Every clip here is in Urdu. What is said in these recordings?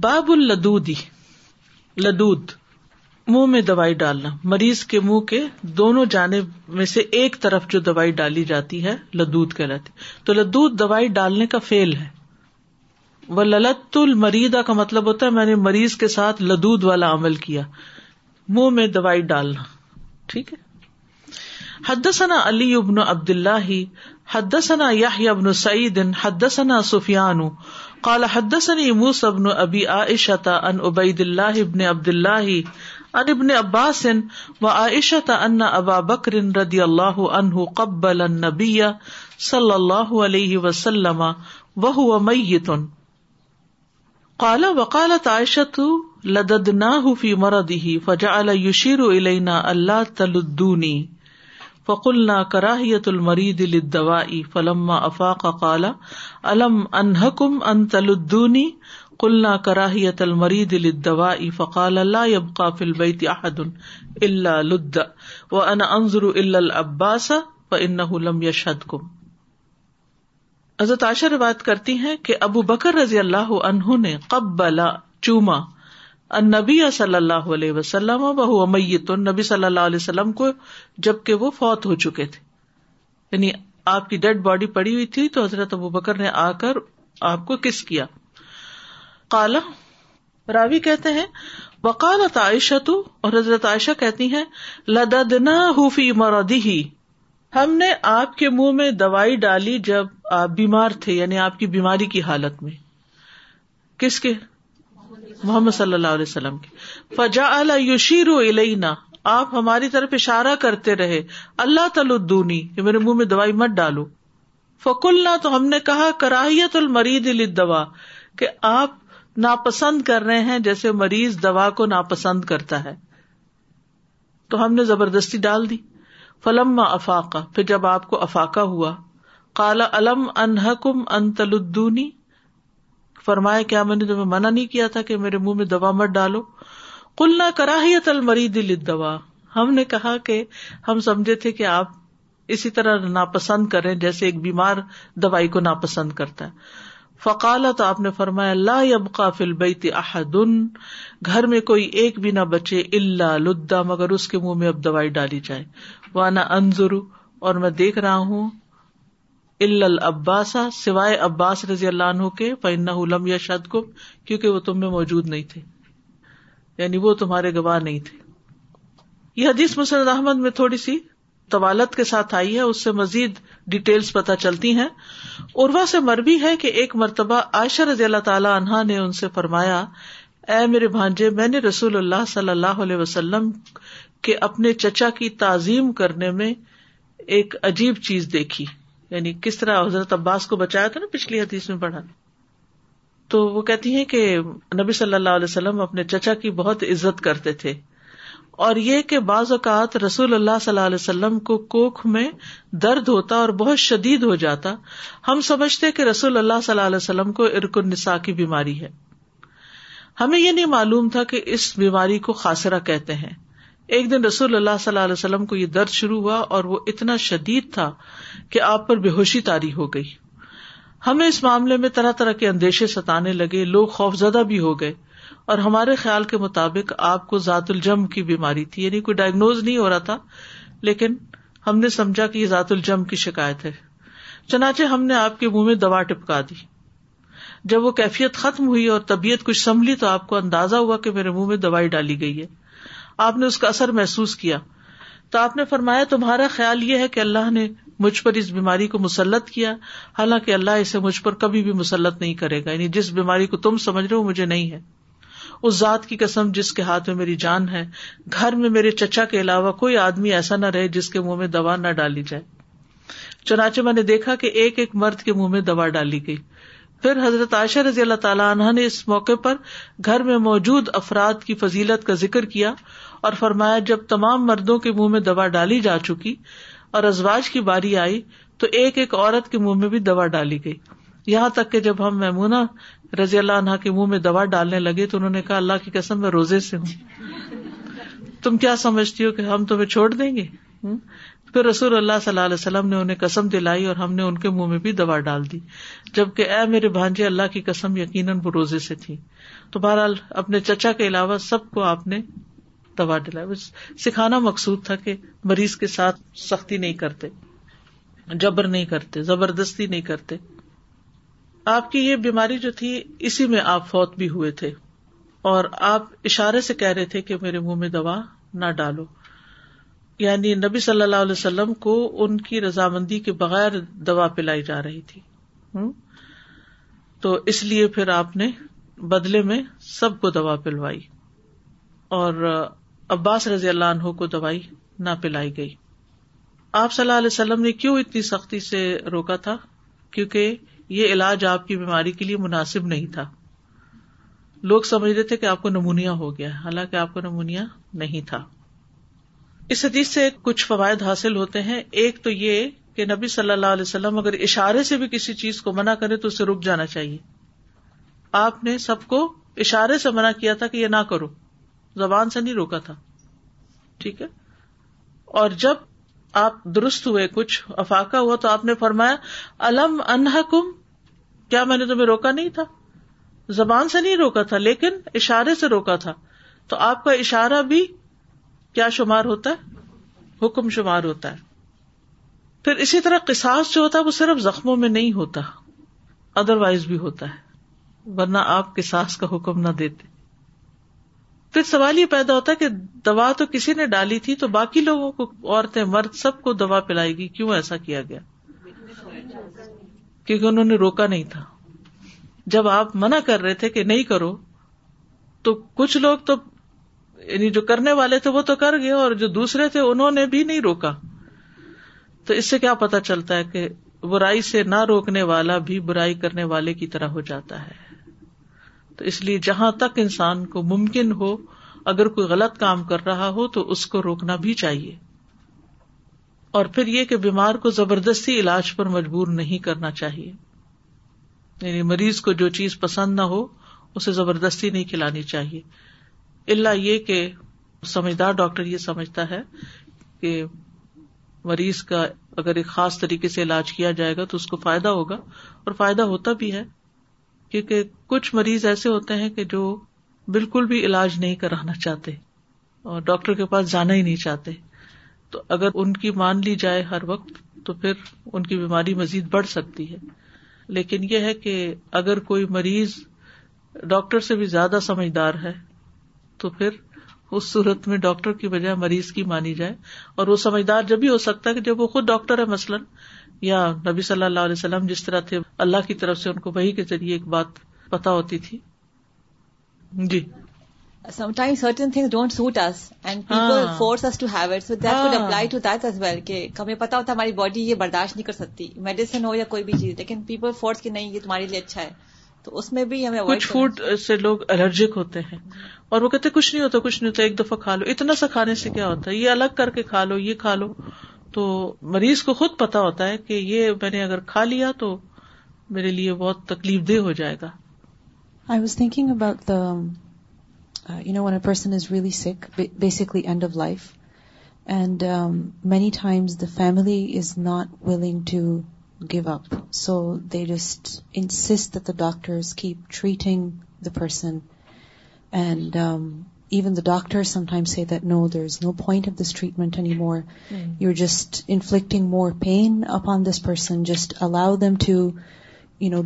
باب الدودی لدود منہ میں دوائی ڈالنا مریض کے منہ کے دونوں جانے میں سے ایک طرف جو دوائی ڈالی جاتی ہے لدود کہلاتی تو لدود دوائی ڈالنے کا فیل ہے وہ للت المریدا کا مطلب ہوتا ہے میں نے مریض کے ساتھ لدود والا عمل کیا منہ میں دوائی ڈالنا ٹھیک ہے حدثنا علی ابن عبد اللہ حدثنا یحیی ابن سعید حد سفیان قال حدثني موسى بن ابي عائشة ان عبيد الله بن عبد الله ان ابن عباس و وعائشة ان ابا بکر رضی اللہ عنہ قبل النبي صلی اللہ علیہ وسلم وهو میت قال وقالت عائشة لددناه في مرضه فجعل يشير الينا الا تلدوني فقل نہ کراہیت المرید الدوا فلما افاق کالا علم انحکم ان تلدونی کل نہ کراہیت المرید الدوا فقال اللہ اب قافل بیت احد اللہ لد و ان انضر العباس و ان لم یشد کم حضرت عائشہ روایت کرتی ہیں کہ ابو بکر رضی اللہ عنہ نے قبلا چوما نبی صلی اللہ علیہ وسلم بہ نبی صلی اللہ علیہ وسلم کو جبکہ وہ فوت ہو چکے تھے یعنی آپ کی ڈیڈ باڈی پڑی ہوئی تھی تو حضرت ابو بکر نے آ کر آپ کو کس کیا کالا راوی کہتے ہیں وکالت عائشہ تو اور حضرت عائشہ کہتی ہیں حفی موردی ہی ہم نے آپ کے منہ میں دوائی ڈالی جب آپ بیمار تھے یعنی آپ کی بیماری کی حالت میں کس کے محمد صلی اللہ علیہ وسلم فجا اللہ یوشیر آپ ہماری طرف اشارہ کرتے رہے اللہ کہ میرے منہ میں دوائی مت ڈالو فکل تو ہم نے کہا کراہیت المرید دوا کہ آپ ناپسند کر رہے ہیں جیسے مریض دوا کو ناپسند کرتا ہے تو ہم نے زبردستی ڈال دی فلم افاقہ پھر جب آپ کو افاقہ ہوا کالا علم ان تلدونی فرمایا کیا میں نے تمہیں منع نہیں کیا تھا کہ میرے منہ میں دوا مت ڈالو کلنا کراہیت کرا تل مری دل دوا ہم نے کہا کہ ہم سمجھے تھے کہ آپ اسی طرح ناپسند کریں جیسے ایک بیمار دوائی کو ناپسند کرتا ہے فقالا تو آپ نے فرمایا بیتی احدن گھر میں کوئی ایک بھی نہ بچے الا لدا مگر اس کے منہ میں اب دوائی ڈالی جائے وانا انضر اور میں دیکھ رہا ہوں الباسا سوائے عباس رضی اللہ عنہ کے فن لم یا گم کیونکہ وہ تم میں موجود نہیں تھے یعنی وہ تمہارے گواہ نہیں تھے یہ حدیث احمد میں تھوڑی سی طوالت کے ساتھ آئی ہے اس سے مزید ڈیٹیلس پتہ چلتی ہیں اروا سے مر بھی ہے کہ ایک مرتبہ عائشہ رضی اللہ تعالی عنہا نے ان سے فرمایا اے میرے بھانجے میں نے رسول اللہ صلی اللہ علیہ وسلم کے اپنے چچا کی تعظیم کرنے میں ایک عجیب چیز دیکھی یعنی کس طرح حضرت عباس کو بچایا تھا نا پچھلی حدیث میں پڑھا تو وہ کہتی ہیں کہ نبی صلی اللہ علیہ وسلم اپنے چچا کی بہت عزت کرتے تھے اور یہ کہ بعض اوقات رسول اللہ صلی اللہ علیہ وسلم کو کوکھ میں درد ہوتا اور بہت شدید ہو جاتا ہم سمجھتے کہ رسول اللہ صلی اللہ علیہ وسلم کو ارک النساء کی بیماری ہے ہمیں یہ نہیں معلوم تھا کہ اس بیماری کو خاصرہ کہتے ہیں ایک دن رسول اللہ صلی اللہ علیہ وسلم کو یہ درد شروع ہوا اور وہ اتنا شدید تھا کہ آپ پر بے ہوشی تاری ہو گئی ہمیں اس معاملے میں طرح طرح کے اندیشے ستانے لگے لوگ خوف زدہ بھی ہو گئے اور ہمارے خیال کے مطابق آپ کو ذات الجم کی بیماری تھی یعنی کوئی ڈائگنوز نہیں ہو رہا تھا لیکن ہم نے سمجھا کہ یہ ذات الجم کی شکایت ہے چنانچہ ہم نے آپ کے منہ میں دوا ٹپکا دی جب وہ کیفیت ختم ہوئی اور طبیعت کچھ سنبھلی تو آپ کو اندازہ ہوا کہ میرے منہ میں دوائی ڈالی گئی ہے آپ نے اس کا اثر محسوس کیا تو آپ نے فرمایا تمہارا خیال یہ ہے کہ اللہ نے مجھ پر اس بیماری کو مسلط کیا حالانکہ اللہ اسے مجھ پر کبھی بھی مسلط نہیں کرے گا یعنی جس بیماری کو تم سمجھ رہے ہو مجھے نہیں ہے اس ذات کی قسم جس کے ہاتھ میں میری جان ہے گھر میں میرے چچا کے علاوہ کوئی آدمی ایسا نہ رہے جس کے منہ میں دوا نہ ڈالی جائے چنانچہ میں نے دیکھا کہ ایک ایک مرد کے منہ میں دوا ڈالی گئی پھر حضرت عائشہ رضی اللہ تعالیٰ عنہ نے اس موقع پر گھر میں موجود افراد کی فضیلت کا ذکر کیا اور فرمایا جب تمام مردوں کے منہ میں دوا ڈالی جا چکی اور ازواج کی باری آئی تو ایک ایک عورت کے منہ میں بھی دوا ڈالی گئی یہاں تک کہ جب ہم میمونا رضی اللہ عنہ کے منہ میں دوا ڈالنے لگے تو انہوں نے کہا اللہ کی قسم میں روزے سے ہوں تم کیا سمجھتی ہو کہ ہم تمہیں چھوڑ دیں گے پھر رسول اللہ صلی اللہ علیہ وسلم نے انہیں قسم دلائی اور ہم نے ان کے منہ میں بھی دوا ڈال دی جبکہ اے میرے بھانجے اللہ کی قسم یقیناً بروزے سے تھی تو بہرحال اپنے چچا کے علاوہ سب کو آپ نے دوا دلا سکھانا مقصود تھا کہ مریض کے ساتھ سختی نہیں کرتے جبر نہیں کرتے زبردستی نہیں کرتے آپ کی یہ بیماری جو تھی اسی میں آپ فوت بھی ہوئے تھے اور آپ اشارے سے کہہ رہے تھے کہ میرے منہ میں دوا نہ ڈالو یعنی نبی صلی اللہ علیہ وسلم کو ان کی رضامندی کے بغیر دوا پلائی جا رہی تھی تو اس لیے پھر آپ نے بدلے میں سب کو دوا پلوائی اور عباس رضی اللہ عنہ کو دوائی نہ پلائی گئی آپ صلی اللہ علیہ وسلم نے کیوں اتنی سختی سے روکا تھا کیونکہ یہ علاج آپ کی بیماری کے لیے مناسب نہیں تھا لوگ سمجھ رہے تھے کہ آپ کو نمونیا ہو گیا حالانکہ آپ کو نمونیا نہیں تھا اس حدیث سے کچھ فوائد حاصل ہوتے ہیں ایک تو یہ کہ نبی صلی اللہ علیہ وسلم اگر اشارے سے بھی کسی چیز کو منع کرے تو اسے رک جانا چاہیے آپ نے سب کو اشارے سے منع کیا تھا کہ یہ نہ کرو زبان سے نہیں روکا تھا ٹھیک ہے اور جب آپ درست ہوئے کچھ افاقہ ہوا تو آپ نے فرمایا الم انہ کم کیا میں نے تمہیں روکا نہیں تھا زبان سے نہیں روکا تھا لیکن اشارے سے روکا تھا تو آپ کا اشارہ بھی کیا شمار ہوتا ہے حکم شمار ہوتا ہے پھر اسی طرح قصاص جو ہوتا ہے وہ صرف زخموں میں نہیں ہوتا ادر وائز بھی ہوتا ہے ورنہ آپ قصاص کا حکم نہ دیتے پھر سوال یہ پیدا ہوتا ہے کہ دوا تو کسی نے ڈالی تھی تو باقی لوگوں کو عورتیں مرد سب کو دوا پلائے گی کیوں ایسا کیا گیا کیونکہ انہوں نے روکا نہیں تھا جب آپ منع کر رہے تھے کہ نہیں کرو تو کچھ لوگ تو یعنی جو کرنے والے تھے وہ تو کر گئے اور جو دوسرے تھے انہوں نے بھی نہیں روکا تو اس سے کیا پتا چلتا ہے کہ برائی سے نہ روکنے والا بھی برائی کرنے والے کی طرح ہو جاتا ہے تو اس لیے جہاں تک انسان کو ممکن ہو اگر کوئی غلط کام کر رہا ہو تو اس کو روکنا بھی چاہیے اور پھر یہ کہ بیمار کو زبردستی علاج پر مجبور نہیں کرنا چاہیے یعنی مریض کو جو چیز پسند نہ ہو اسے زبردستی نہیں کھلانی چاہیے اللہ یہ کہ سمجھدار ڈاکٹر یہ سمجھتا ہے کہ مریض کا اگر ایک خاص طریقے سے علاج کیا جائے گا تو اس کو فائدہ ہوگا اور فائدہ ہوتا بھی ہے کیونکہ کچھ مریض ایسے ہوتے ہیں کہ جو بالکل بھی علاج نہیں کرانا چاہتے اور ڈاکٹر کے پاس جانا ہی نہیں چاہتے تو اگر ان کی مان لی جائے ہر وقت تو پھر ان کی بیماری مزید بڑھ سکتی ہے لیکن یہ ہے کہ اگر کوئی مریض ڈاکٹر سے بھی زیادہ سمجھدار ہے تو پھر اس صورت میں ڈاکٹر کی بجائے مریض کی مانی جائے اور وہ سمجھدار جب بھی ہو سکتا ہے کہ جب وہ خود ڈاکٹر ہے مثلاً یا نبی صلی اللہ علیہ وسلم جس طرح تھے اللہ کی طرف سے ان کو وہی کے ذریعے ایک بات پتا ہوتی تھی جی سمٹائم سرٹن تھنگ سوٹ کہ ہمیں پتا ہوتا ہماری باڈی یہ برداشت نہیں کر سکتی میڈیسن ہو یا کوئی بھی چیز لیکن پیپل فورس کی نہیں یہ تمہارے لیے اچھا ہے تو اس میں بھی ہمیں کچھ فوڈ سے لوگ الرجک ہوتے ہیں اور وہ کہتے کچھ نہیں ہوتا کچھ نہیں ہوتا ایک دفعہ کھا لو اتنا سا کھانے سے کیا ہوتا ہے یہ الگ کر کے کھا لو یہ کھا لو تو مریض کو خود پتا ہوتا ہے کہ یہ میں نے اگر کھا لیا تو میرے لیے بہت تکلیف دہ ہو جائے گا I was thinking about you know when a person is really sick times the family is not willing to give up. So they just insist that the doctors keep treating the person. And um, even the doctors sometimes say that, no, there's no point of this treatment anymore. Hmm. You're just inflicting more pain upon this person. Just allow them to,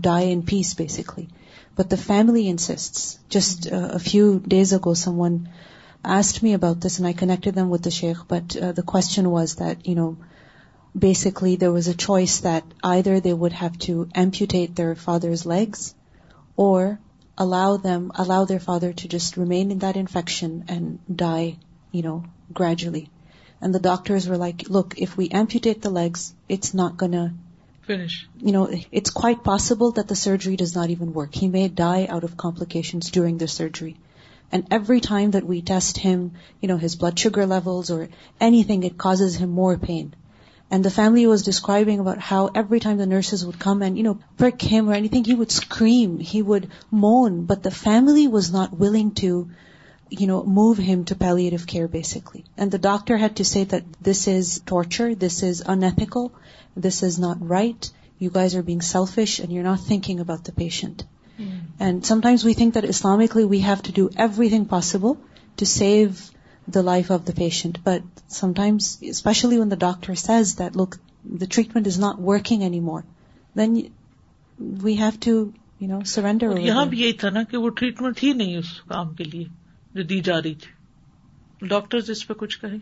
die in peace, basically. But the family insists. Just a few days ago, someone asked me about this, and I connected them with the Shaykh. But uh, the question was that, basically there was a choice that either they would have to amputate their father's legs or allow their father to just remain in that infection and die, gradually. And the doctors were like, look, if we amputate the legs, it's not going to finish. It's quite possible that the surgery does not even work. He may die out of complications during the surgery. And every time that we test him, his blood sugar levels or anything, it causes him more pain. And the family was describing about how every time the nurses would come and, prick him or anything, he would scream, he would moan, but the family was not willing to, move him to palliative care, basically. And the doctor had to say that this is torture, this is unethical, this is not right, you guys are being selfish and you're not thinking about the patient. Mm. And sometimes we think that Islamically we have to do everything possible to save the life of the patient but sometimes especially when the doctor says that look the treatment is not working any more then we have to you know surrender یہاں بھی یہی تھا نا کہ وہ ٹریٹمنٹ ہی نہیں اس کام کے لیے جو دی جا رہی تھی ڈاکٹر اس پہ کچھ کہیں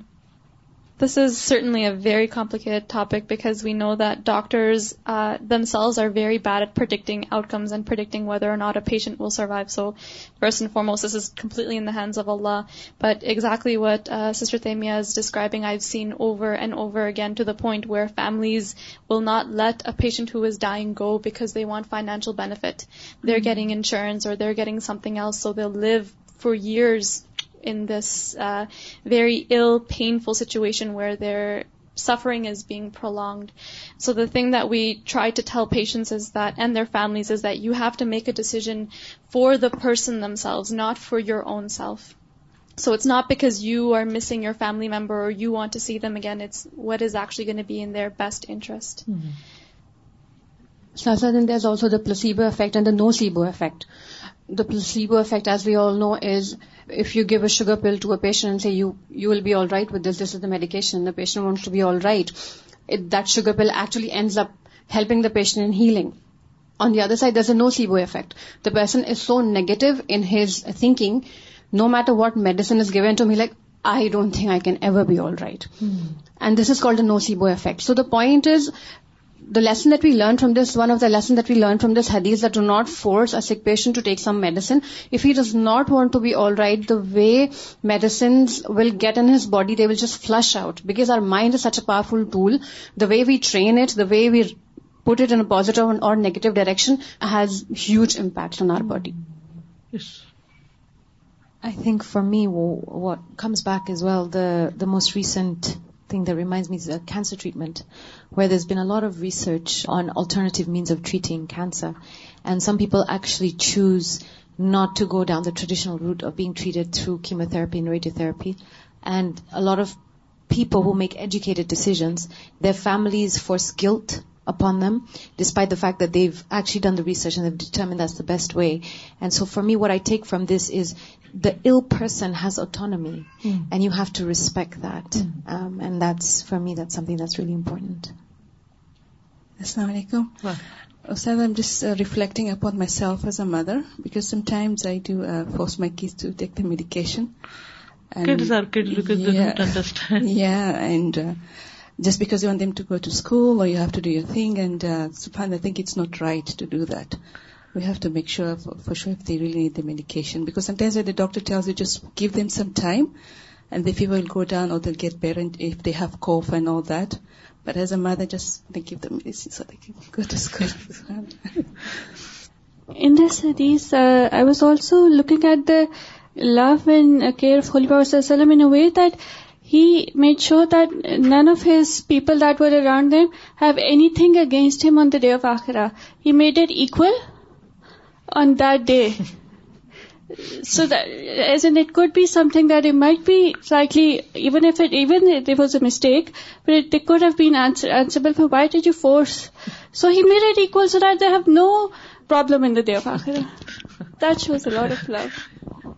This is certainly a very complicated topic because we know that doctors uh, themselves are very bad at predicting outcomes and predicting whether or not a patient will survive. So first and foremost, this is completely in the hands of Allah. But exactly what uh, Sister Thaimiyah is describing, I've seen over and over again, to the point where families will not let a patient who is dying go because they want financial benefit. They're mm-hmm. getting insurance or they're getting something else, so they'll live for years in this uh, very ill, painful situation where their suffering is being prolonged. So the thing that we try to tell patients is that, and their families, is that you have to make a decision for the person themselves, not for your own self. So it's not because you are missing your family member or you want to see them again. It's what is actually going to be in their best interest. Mm-hmm. So then there's also the placebo effect and the nocebo effect. The placebo effect, as we all know, is if you give a sugar pill to a patient and say you will be all right with this, this is the medication, the patient wants to be all right, that sugar pill actually ends up helping the patient in healing. On the other side, there's a nocebo effect. The person is so negative in his thinking, no matter what medicine is given to him, he's like, I don't think I can ever be all right. Hmm. And this is called the nocebo effect. So the point is, the lesson that we learned from this, one of the lessons that we learned from this hadith, that do not force a sick patient to take some medicine. If he does not want to be alright, the way medicines will get in his body, they will just flush out. Because our mind is such a powerful tool. The way we train it, the way we put it in a positive or negative direction has huge impact on our body. Yes. I think for me, what comes back as well, the most recent thing that reminds me is cancer treatment, where there's been a lot of research on alternative means of treating cancer. And some people actually choose not to go down the traditional route of being treated through chemotherapy and radiotherapy. And a lot of people who make educated decisions, their families force guilt upon them despite best way so far me what I take from this is the person has autonomy and you have to respect that's for me دمنگنٹ reflecting upon myself as a mothers my key medication just because and I think it's not right to do that we've to make sure doctor give them some time and they will go down oh then get parent if they have cough and all that but as a mother just give them this I was also looking after فلوریٹ he made sure that none of his people that were around them have anything against him on the day of Akhirah. He made it equal on that day. So that, as in, it could be something that it might be slightly, even if it was a mistake, but they could have been answerable for why did you force? So he made it equal so that they have no problem in the day of Akhirah. That shows a lot of love.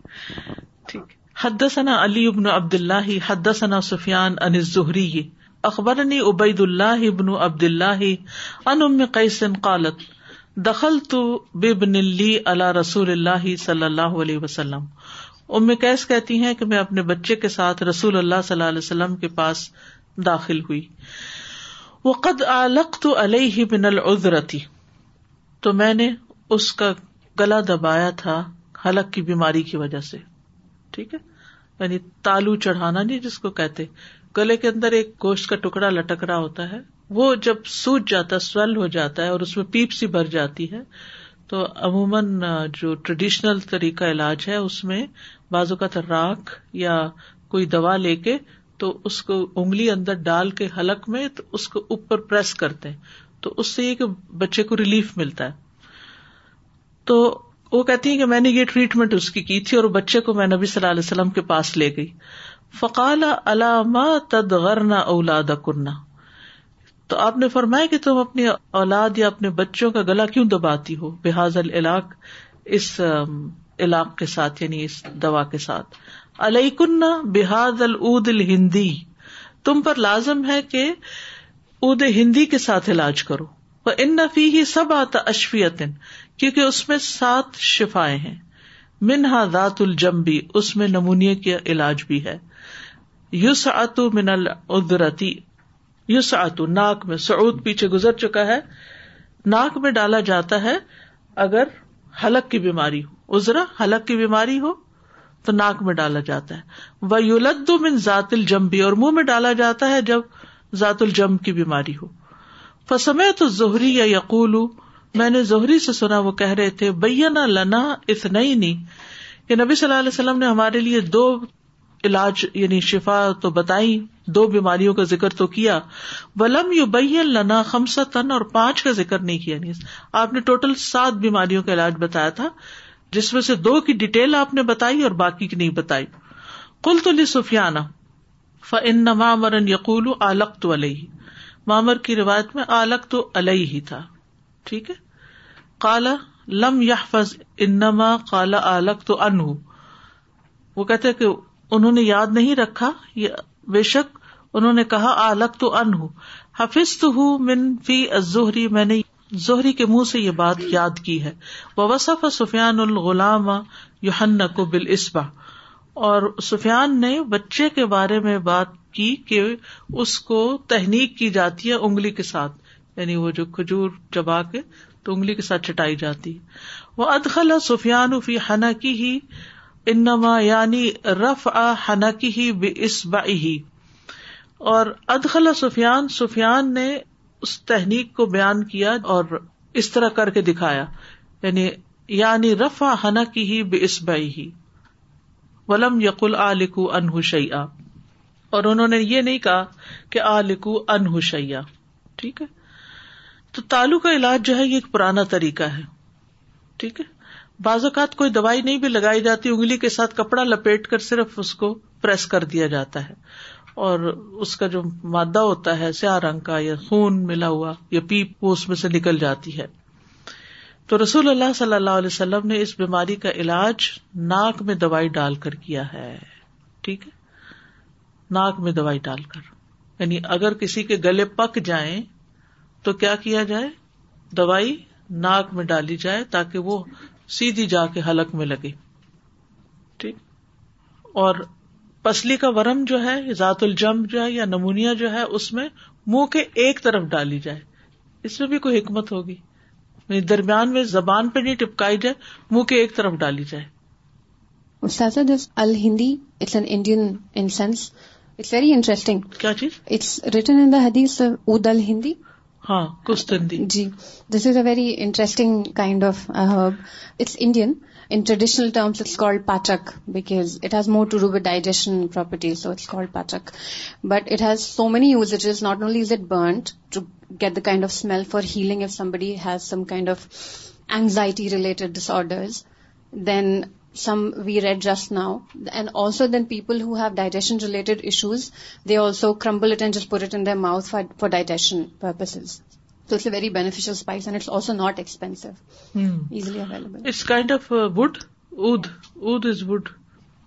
حد ثنا علی ابن عبد اللہ حد ثنا سفیان ان ظہری اخبرنی عبید اللہ ابن عبد اللہ ان ام قیسن قالت دخل تو ببن لی اللہ رسول اللہ صلی اللہ علیہ وسلم ام قیس کہتی ہیں کہ میں اپنے بچے کے ساتھ رسول اللہ صلی اللہ علیہ وسلم کے پاس داخل ہوئی وقد علق تو علیہ بن العذرتی تو میں نے اس کا گلا دبایا تھا حلق کی بیماری کی وجہ سے ٹھیک ہے یعنی تالو چڑھانا نہیں جس کو کہتے گلے کے اندر ایک گوشت کا ٹکڑا لٹک رہا ہوتا ہے وہ جب سوج جاتا ہے سویل ہو جاتا ہے اور اس میں پیپ سی بھر جاتی ہے تو عموماً جو ٹریڈیشنل طریقہ علاج ہے اس میں بازو کا تھا راکھ یا کوئی دوا لے کے تو اس کو انگلی اندر ڈال کے حلق میں تو اس کو اوپر پریس کرتے ہیں تو اس سے یہ کہ بچے کو ریلیف ملتا ہے تو وہ کہتی ہیں کہ میں نے یہ ٹریٹمنٹ اس کی کی تھی اور بچے کو میں نبی صلی اللہ علیہ وسلم کے پاس لے گئی فقال تد غرنا اولاد کرنا تو آپ نے فرمایا کہ تم اپنی اولاد یا اپنے بچوں کا گلا کیوں دباتی ہو بحاظ العلاق اس علاق کے ساتھ یعنی اس دوا کے ساتھ علیہ کنا بحاد ال ہندی تم پر لازم ہے کہ اد ہندی کے ساتھ علاج کرو ان نفی ہی سب آتا اشفیت کیونکہ اس میں سات شفائے ہیں منہا ذات الجمبی اس میں نمونیا کا علاج بھی ہے یوس آتو من الدرتی یوس آتو ناک میں سعود پیچھے گزر چکا ہے ناک میں ڈالا جاتا ہے اگر ہلک کی بیماری ہو ازرا حلق کی بیماری ہو تو ناک میں ڈالا جاتا ہے وہ وولت من ذات الجمبی اور منہ میں ڈالا جاتا ہے جب ذات الجم کی بیماری ہو فسمے تو زہری یا یقول میں نے زہری سے سنا وہ کہہ رہے تھے بینا لنا اتنا ہی نہیں کہ نبی صلی اللہ علیہ وسلم نے ہمارے لیے دو علاج یعنی شفا تو بتائی دو بیماریوں کا ذکر تو کیا ولم یو بین لنا خمسا تن اور پانچ کا ذکر نہیں کیا نہیں یعنی آپ نے ٹوٹل سات بیماریوں کا علاج بتایا تھا جس میں سے دو کی ڈیٹیل آپ نے بتائی اور باقی کی نہیں بتائی کل تو سفیانہ ان نما مرن یقول معمر کی روایت میں آلک تو ہی تھا ٹھیک ہے کالا لم یا انہوں نے یاد نہیں رکھا بے شک انہوں نے کہا آلک تو ان حفظ تو ہوں من فی ظہری میں نے زہری کے منہ سے یہ بات یاد کی ہے وصف سفیان الغلام یوہن کو بل اسبا اور سفیان نے بچے کے بارے میں بات کی کہ اس کو تحنیک کی جاتی ہے انگلی کے ساتھ یعنی وہ جو کھجور چبا کے تو انگلی کے ساتھ چٹائی جاتی وہ ادخلا سفیان کی انما یعنی رف آنا کی بے اس ہی اور ادخلا سفیان سفیان نے اس تحنیک کو بیان کیا اور اس طرح کر کے دکھایا یعنی یعنی رف آنا کی ہی بے اس ہی ولم یقل آ لکو انہوشیا اور انہوں نے یہ نہیں کہا کہ آ لکو انہشیا ٹھیک ہے تو تالو کا علاج جو ہے یہ ایک پرانا طریقہ ہے ٹھیک ہے بعض اوقات کوئی دوائی نہیں بھی لگائی جاتی انگلی کے ساتھ کپڑا لپیٹ کر صرف اس کو پریس کر دیا جاتا ہے اور اس کا جو مادہ ہوتا ہے سیاہ رنگ کا یا خون ملا ہوا یا پیپ وہ اس میں سے نکل جاتی ہے تو رسول اللہ صلی اللہ علیہ وسلم نے اس بیماری کا علاج ناک میں دوائی ڈال کر کیا ہے ٹھیک ہے ناک میں دوائی ڈال کر یعنی اگر کسی کے گلے پک جائیں تو کیا کیا جائے دوائی ناک میں ڈالی جائے تاکہ وہ سیدھی جا کے حلق میں لگے ٹھیک اور پسلی کا ورم جو ہے ذات الجم جو ہے یا نمونیا جو ہے اس میں منہ کے ایک طرف ڈالی جائے اس میں بھی کوئی حکمت ہوگی یعنی درمیان میں زبان پہ نہیں ٹپکائی جائے منہ کے ایک طرف ڈالی جائے الہندی it's an Indian in in sense it's it's very interesting کیا چیز ریٹن دا حدیث الہندی انڈینسٹنگ ہندی جی this is a very interesting kind of herb it's Indian in traditional terms it's called Pachak because it has more to do with digestion properties so it's called Pachak but it has so many uses it is not only is it burned to get the kind of smell for healing if somebody has some kind of anxiety-related disorders. Then some we read just now. And also then people who have digestion-related issues, they also crumble it and just put it in their mouth for digestion purposes. So it's a very beneficial spice, and it's also not expensive. Hmm. Easily available. It's kind of uh, wood? Oud. Oud is wood.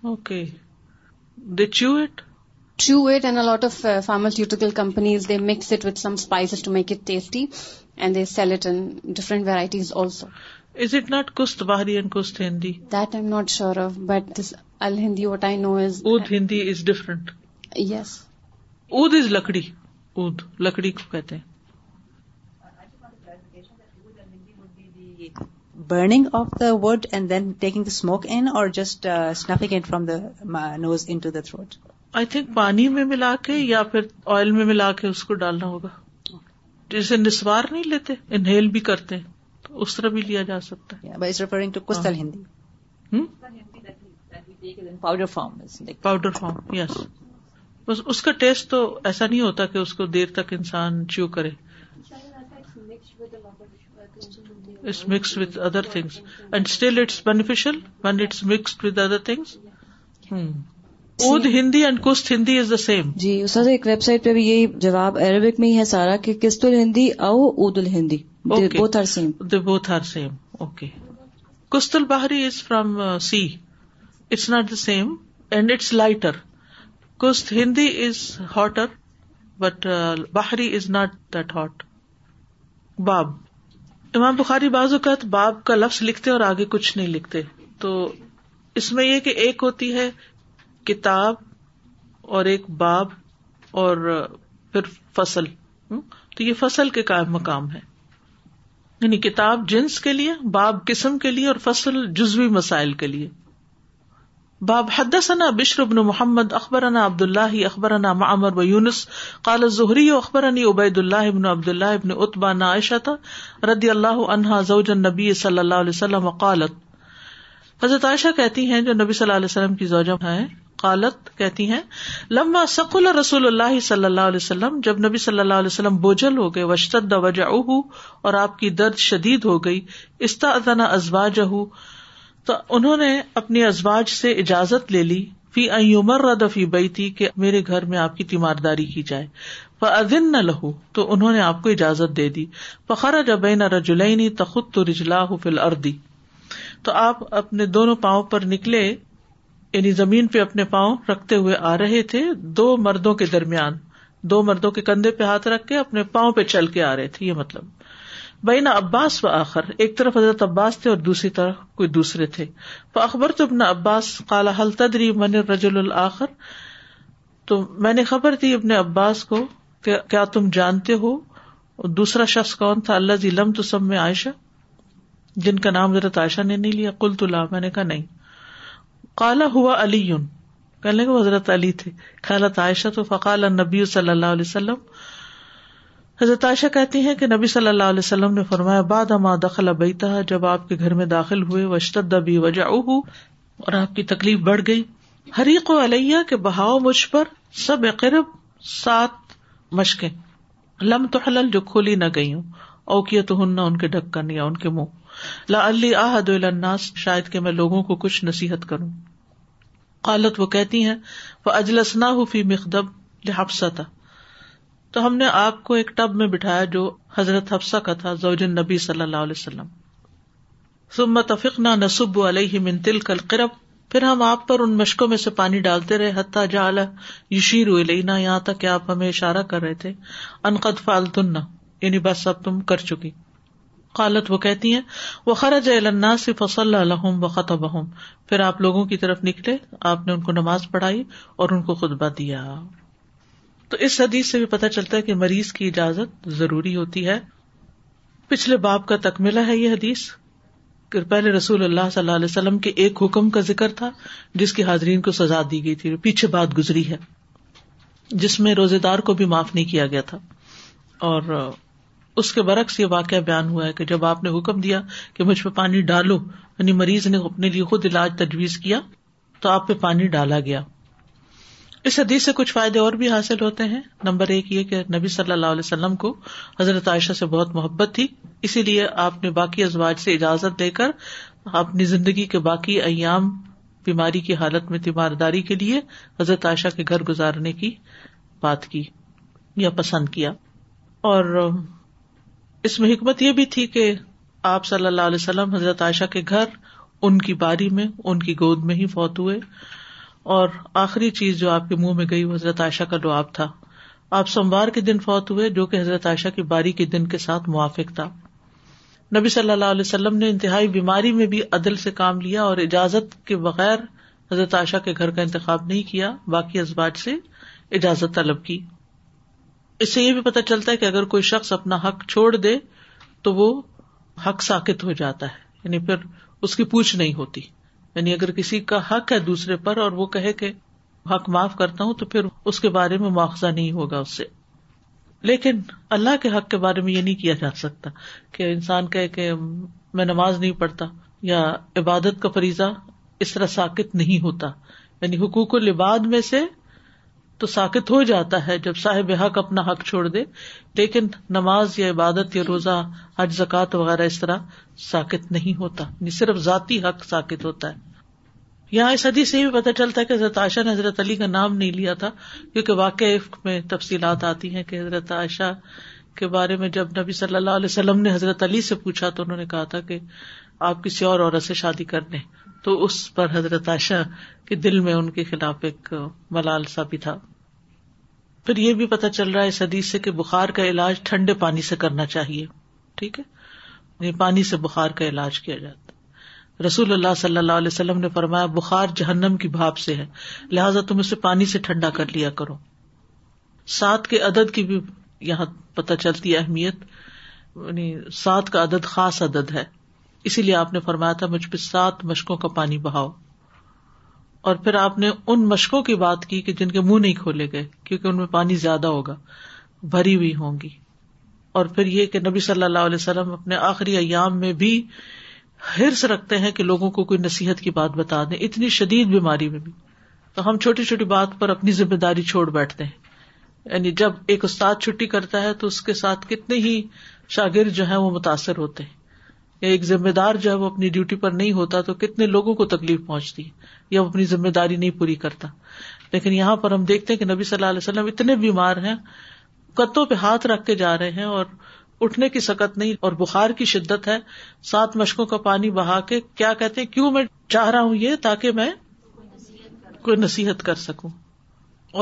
Okay. They chew it? Chew it and a lot of pharmaceutical companies mix it ways to make tasty and Hindi that I not sure what Hindi yes is لکڑی کو burning of the wood and then taking the smoke in اور just and from the nose in throat I think پانی میں ملا کے یا پھر آئل میں ملا کے اس کو ڈالنا ہوگا جسے نسوار نہیں لیتے انہیل بھی کرتے تو اس طرح بھی لیا جا سکتا ہے پاؤڈر فارم یس بس اس کا ٹیسٹ تو ایسا نہیں ہوتا کہ اس کو دیر تک انسان چیو کرے mix other things and still it's when it's mix with other things ہوں اود جی۔ ہندی اینڈ کست ہندی از دا سیم جی سر ایک ویب سائٹ پہ بھی یہی جواب عربک میں ہی ہے سارا کہ کست الہندی or الہندی both both are are same same okay کست الباہری is from sea it's not the same and it's lighter کست Hindi is hotter but باہری از ناٹ دیٹ ہاٹ باب امام بخاری بعض اوقات باب کا لفظ لکھتے اور آگے کچھ نہیں لکھتے تو اس میں یہ کہ ایک ہوتی ہے کتاب اور ایک باب اور پھر فصل فصل تو یہ کے مقام ہے یعنی کتاب جنس کے لیے باب قسم کے لیے اور فصل جزوی مسائل کے لیے باب بشر بن محمد اخبر عبد اللہ اخبرنا معمر و یونس قال زہری و اخبرانی عبید اللہ ابن عبد اللہ ابن اتبا نا عائشہ تھا ردی اللہ نبی صلی اللہ علیہ وسلم و قالت حضرت عائشہ کہتی ہیں جو نبی صلی اللہ علیہ وسلم کی زوجہ ہیں قالت کہتی ہیں لمبا سقل رسول اللہ صلی اللہ علیہ وسلم جب نبی صلی اللہ علیہ وسلم بوجھل ہو گئے وشتد د وجہ اور آپ کی درد شدید ہو گئی تو انہوں نے اپنی ازباج سے اجازت لے لی فی عمر بئی تھی کہ میرے گھر میں آپ کی تیمارداری کی جائے ادن نہ لہو تو انہوں نے آپ کو اجازت دے دی بخر جب نہ رجلینی رجلا فل اردی تو آپ اپنے دونوں پاؤں پر نکلے یعنی زمین پہ اپنے پاؤں رکھتے ہوئے آ رہے تھے دو مردوں کے درمیان دو مردوں کے کندھے پہ ہاتھ رکھ کے اپنے پاؤں پہ چل کے آ رہے تھے یہ مطلب بین عباس و آخر ایک طرف حضرت عباس تھے اور دوسری طرف کوئی دوسرے تھے اخبر تو اپنا عباس کالا حل تدری من رجول الآخر تو میں نے خبر دی اپنے عباس کو کہ کیا تم جانتے ہو دوسرا شخص کون تھا اللہ جی لم تو سب میں عائشہ جن کا نام حضرت عائشہ نے نہیں لیا کل لا میں نے کہا نہیں کالا ہوا علی کہ وہ حضرت علی تھے خالت عائشہ تو فقال نبی صلی اللہ علیہ وسلم حضرت عائشہ کہتی ہیں کہ نبی صلی اللہ علیہ وسلم نے فرمایا بعد اما دخل ابئی تھا جب آپ کے گھر میں داخل ہوئے وشتد ابی وجا اور آپ کی تکلیف بڑھ گئی حریق و علیہ کے بہاؤ مجھ پر سب قرب سات مشقیں لمۃخل جو کھولی نہ گئی ہوں اوکیت ہن نہ ان کے ڈھکن یا ان کے منہ لا علی آحد الناس شاید کہ میں لوگوں کو کچھ نصیحت کروں قالت وہ کہتی ہیں وہ اجلس نہ ہو فی تھا تو ہم نے آپ کو ایک ٹب میں بٹھایا جو حضرت حفصہ کا تھا زوجن نبی صلی اللہ علیہ وسلم ثم نہ نصب علیہ منتل کل قرب پھر ہم آپ پر ان مشقوں میں سے پانی ڈالتے رہے حتیٰ جا یشیر ہوئے یہاں تک کہ آپ ہمیں اشارہ کر رہے تھے انقد فالتن یعنی بس اب تم کر چکی قالت وہ کہتی ہیں وہ خرج فصل الحم و پھر آپ لوگوں کی طرف نکلے آپ نے ان کو نماز پڑھائی اور ان کو خطبہ دیا تو اس سے بھی پتا چلتا ہے کہ مریض کی اجازت ضروری ہوتی ہے پچھلے باپ کا تک ہے یہ حدیث کہ پہلے رسول اللہ صلی اللہ علیہ وسلم کے ایک حکم کا ذکر تھا جس کی حاضرین کو سزا دی گئی تھی پیچھے بات گزری ہے جس میں روزے دار کو بھی معاف نہیں کیا گیا تھا اور اس کے برعکس یہ واقعہ بیان ہوا ہے کہ جب آپ نے حکم دیا کہ مجھ پہ پانی ڈالو یعنی مریض نے اپنے لیے خود علاج تجویز کیا تو آپ پہ پانی ڈالا گیا اس حدیث سے کچھ فائدے اور بھی حاصل ہوتے ہیں نمبر ایک یہ کہ نبی صلی اللہ علیہ وسلم کو حضرت عائشہ سے بہت محبت تھی اسی لیے آپ نے باقی ازواج سے اجازت دے کر اپنی زندگی کے باقی ایام بیماری کی حالت میں تیمارداری کے لیے حضرت عائشہ کے گھر گزارنے کی بات کی یا پسند کیا اور اس میں حکمت یہ بھی تھی کہ آپ صلی اللہ علیہ وسلم حضرت عائشہ کے گھر ان کی باری میں ان کی گود میں ہی فوت ہوئے اور آخری چیز جو آپ کے منہ میں گئی وہ حضرت عائشہ کا لعاب تھا آپ سوموار کے دن فوت ہوئے جو کہ حضرت عائشہ کی باری کے دن کے ساتھ موافق تھا نبی صلی اللہ علیہ وسلم نے انتہائی بیماری میں بھی عدل سے کام لیا اور اجازت کے بغیر حضرت عائشہ کے گھر کا انتخاب نہیں کیا باقی اسباج سے اجازت طلب کی اس سے یہ بھی پتا چلتا ہے کہ اگر کوئی شخص اپنا حق چھوڑ دے تو وہ حق ساکت ہو جاتا ہے یعنی پھر اس کی پوچھ نہیں ہوتی یعنی اگر کسی کا حق ہے دوسرے پر اور وہ کہے کہ حق معاف کرتا ہوں تو پھر اس کے بارے میں معاوضہ نہیں ہوگا اس سے لیکن اللہ کے حق کے بارے میں یہ نہیں کیا جا سکتا کہ انسان کہے کہ میں نماز نہیں پڑھتا یا عبادت کا فریضہ اس طرح ساکت نہیں ہوتا یعنی حقوق و لباد میں سے تو ساکت ہو جاتا ہے جب صاحب حق اپنا حق چھوڑ دے لیکن نماز یا عبادت یا روزہ حج زکات وغیرہ اس طرح ساکت نہیں ہوتا نہیں صرف ذاتی حق ساکت ہوتا ہے یہاں اس حدیث سے بھی پتہ چلتا ہے کہ حضرت عائشہ نے حضرت علی کا نام نہیں لیا تھا کیونکہ واقع میں تفصیلات آتی ہیں کہ حضرت عائشہ کے بارے میں جب نبی صلی اللہ علیہ وسلم نے حضرت علی سے پوچھا تو انہوں نے کہا تھا کہ آپ کسی اور عورت سے شادی کر لیں تو اس پر حضرت عائشہ کے دل میں ان کے خلاف ایک ملال سا بھی تھا پھر یہ بھی پتہ چل رہا ہے اس حدیث سے کہ بخار کا علاج ٹھنڈے پانی سے کرنا چاہیے ٹھیک ہے پانی سے بخار کا علاج کیا جاتا رسول اللہ صلی اللہ علیہ وسلم نے فرمایا بخار جہنم کی بھاپ سے ہے لہٰذا تم اسے پانی سے ٹھنڈا کر لیا کرو سات کے عدد کی بھی یہاں پتہ چلتی اہمیت یعنی سات کا عدد خاص عدد ہے اسی لیے آپ نے فرمایا تھا مجھ پہ سات مشقوں کا پانی بہاؤ اور پھر آپ نے ان مشقوں کی بات کی کہ جن کے منہ نہیں کھولے گئے کیونکہ ان میں پانی زیادہ ہوگا بھری ہوئی ہوں گی اور پھر یہ کہ نبی صلی اللہ علیہ وسلم اپنے آخری ایام میں بھی ہرس رکھتے ہیں کہ لوگوں کو کوئی نصیحت کی بات بتا دیں اتنی شدید بیماری میں بھی تو ہم چھوٹی چھوٹی بات پر اپنی ذمہ داری چھوڑ بیٹھتے ہیں یعنی جب ایک استاد چھٹی کرتا ہے تو اس کے ساتھ کتنے ہی شاگرد جو ہیں وہ متاثر ہوتے ہیں یا ایک ذمہ دار جو ہے وہ اپنی ڈیوٹی پر نہیں ہوتا تو کتنے لوگوں کو تکلیف پہنچتی ہے یا وہ اپنی ذمہ داری نہیں پوری کرتا لیکن یہاں پر ہم دیکھتے ہیں کہ نبی صلی اللہ علیہ وسلم اتنے بیمار ہیں کتوں پہ ہاتھ رکھ کے جا رہے ہیں اور اٹھنے کی سکت نہیں اور بخار کی شدت ہے سات مشقوں کا پانی بہا کے کیا کہتے کیوں میں چاہ رہا ہوں یہ تاکہ میں کوئی نصیحت کر سکوں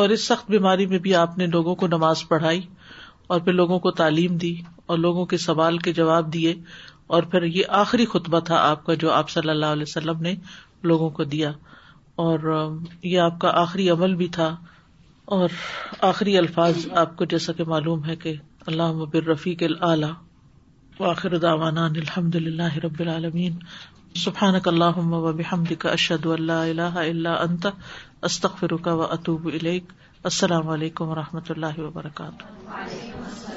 اور اس سخت بیماری میں بھی آپ نے لوگوں کو نماز پڑھائی اور پھر لوگوں کو تعلیم دی اور لوگوں کے سوال کے جواب دیے اور پھر یہ آخری خطبہ تھا آپ کا جو آپ صلی اللہ علیہ وسلم نے لوگوں کو دیا اور یہ آپ کا آخری عمل بھی تھا اور آخری الفاظ آپ کو جیسا کہ معلوم ہے کہ اللہ مبر رفیق واخر الحمد رب وب الرفیقران سفان اشد اللہ اللہ استخ انت و اتوب الق السلام علیکم و رحمۃ اللہ وبرکاتہ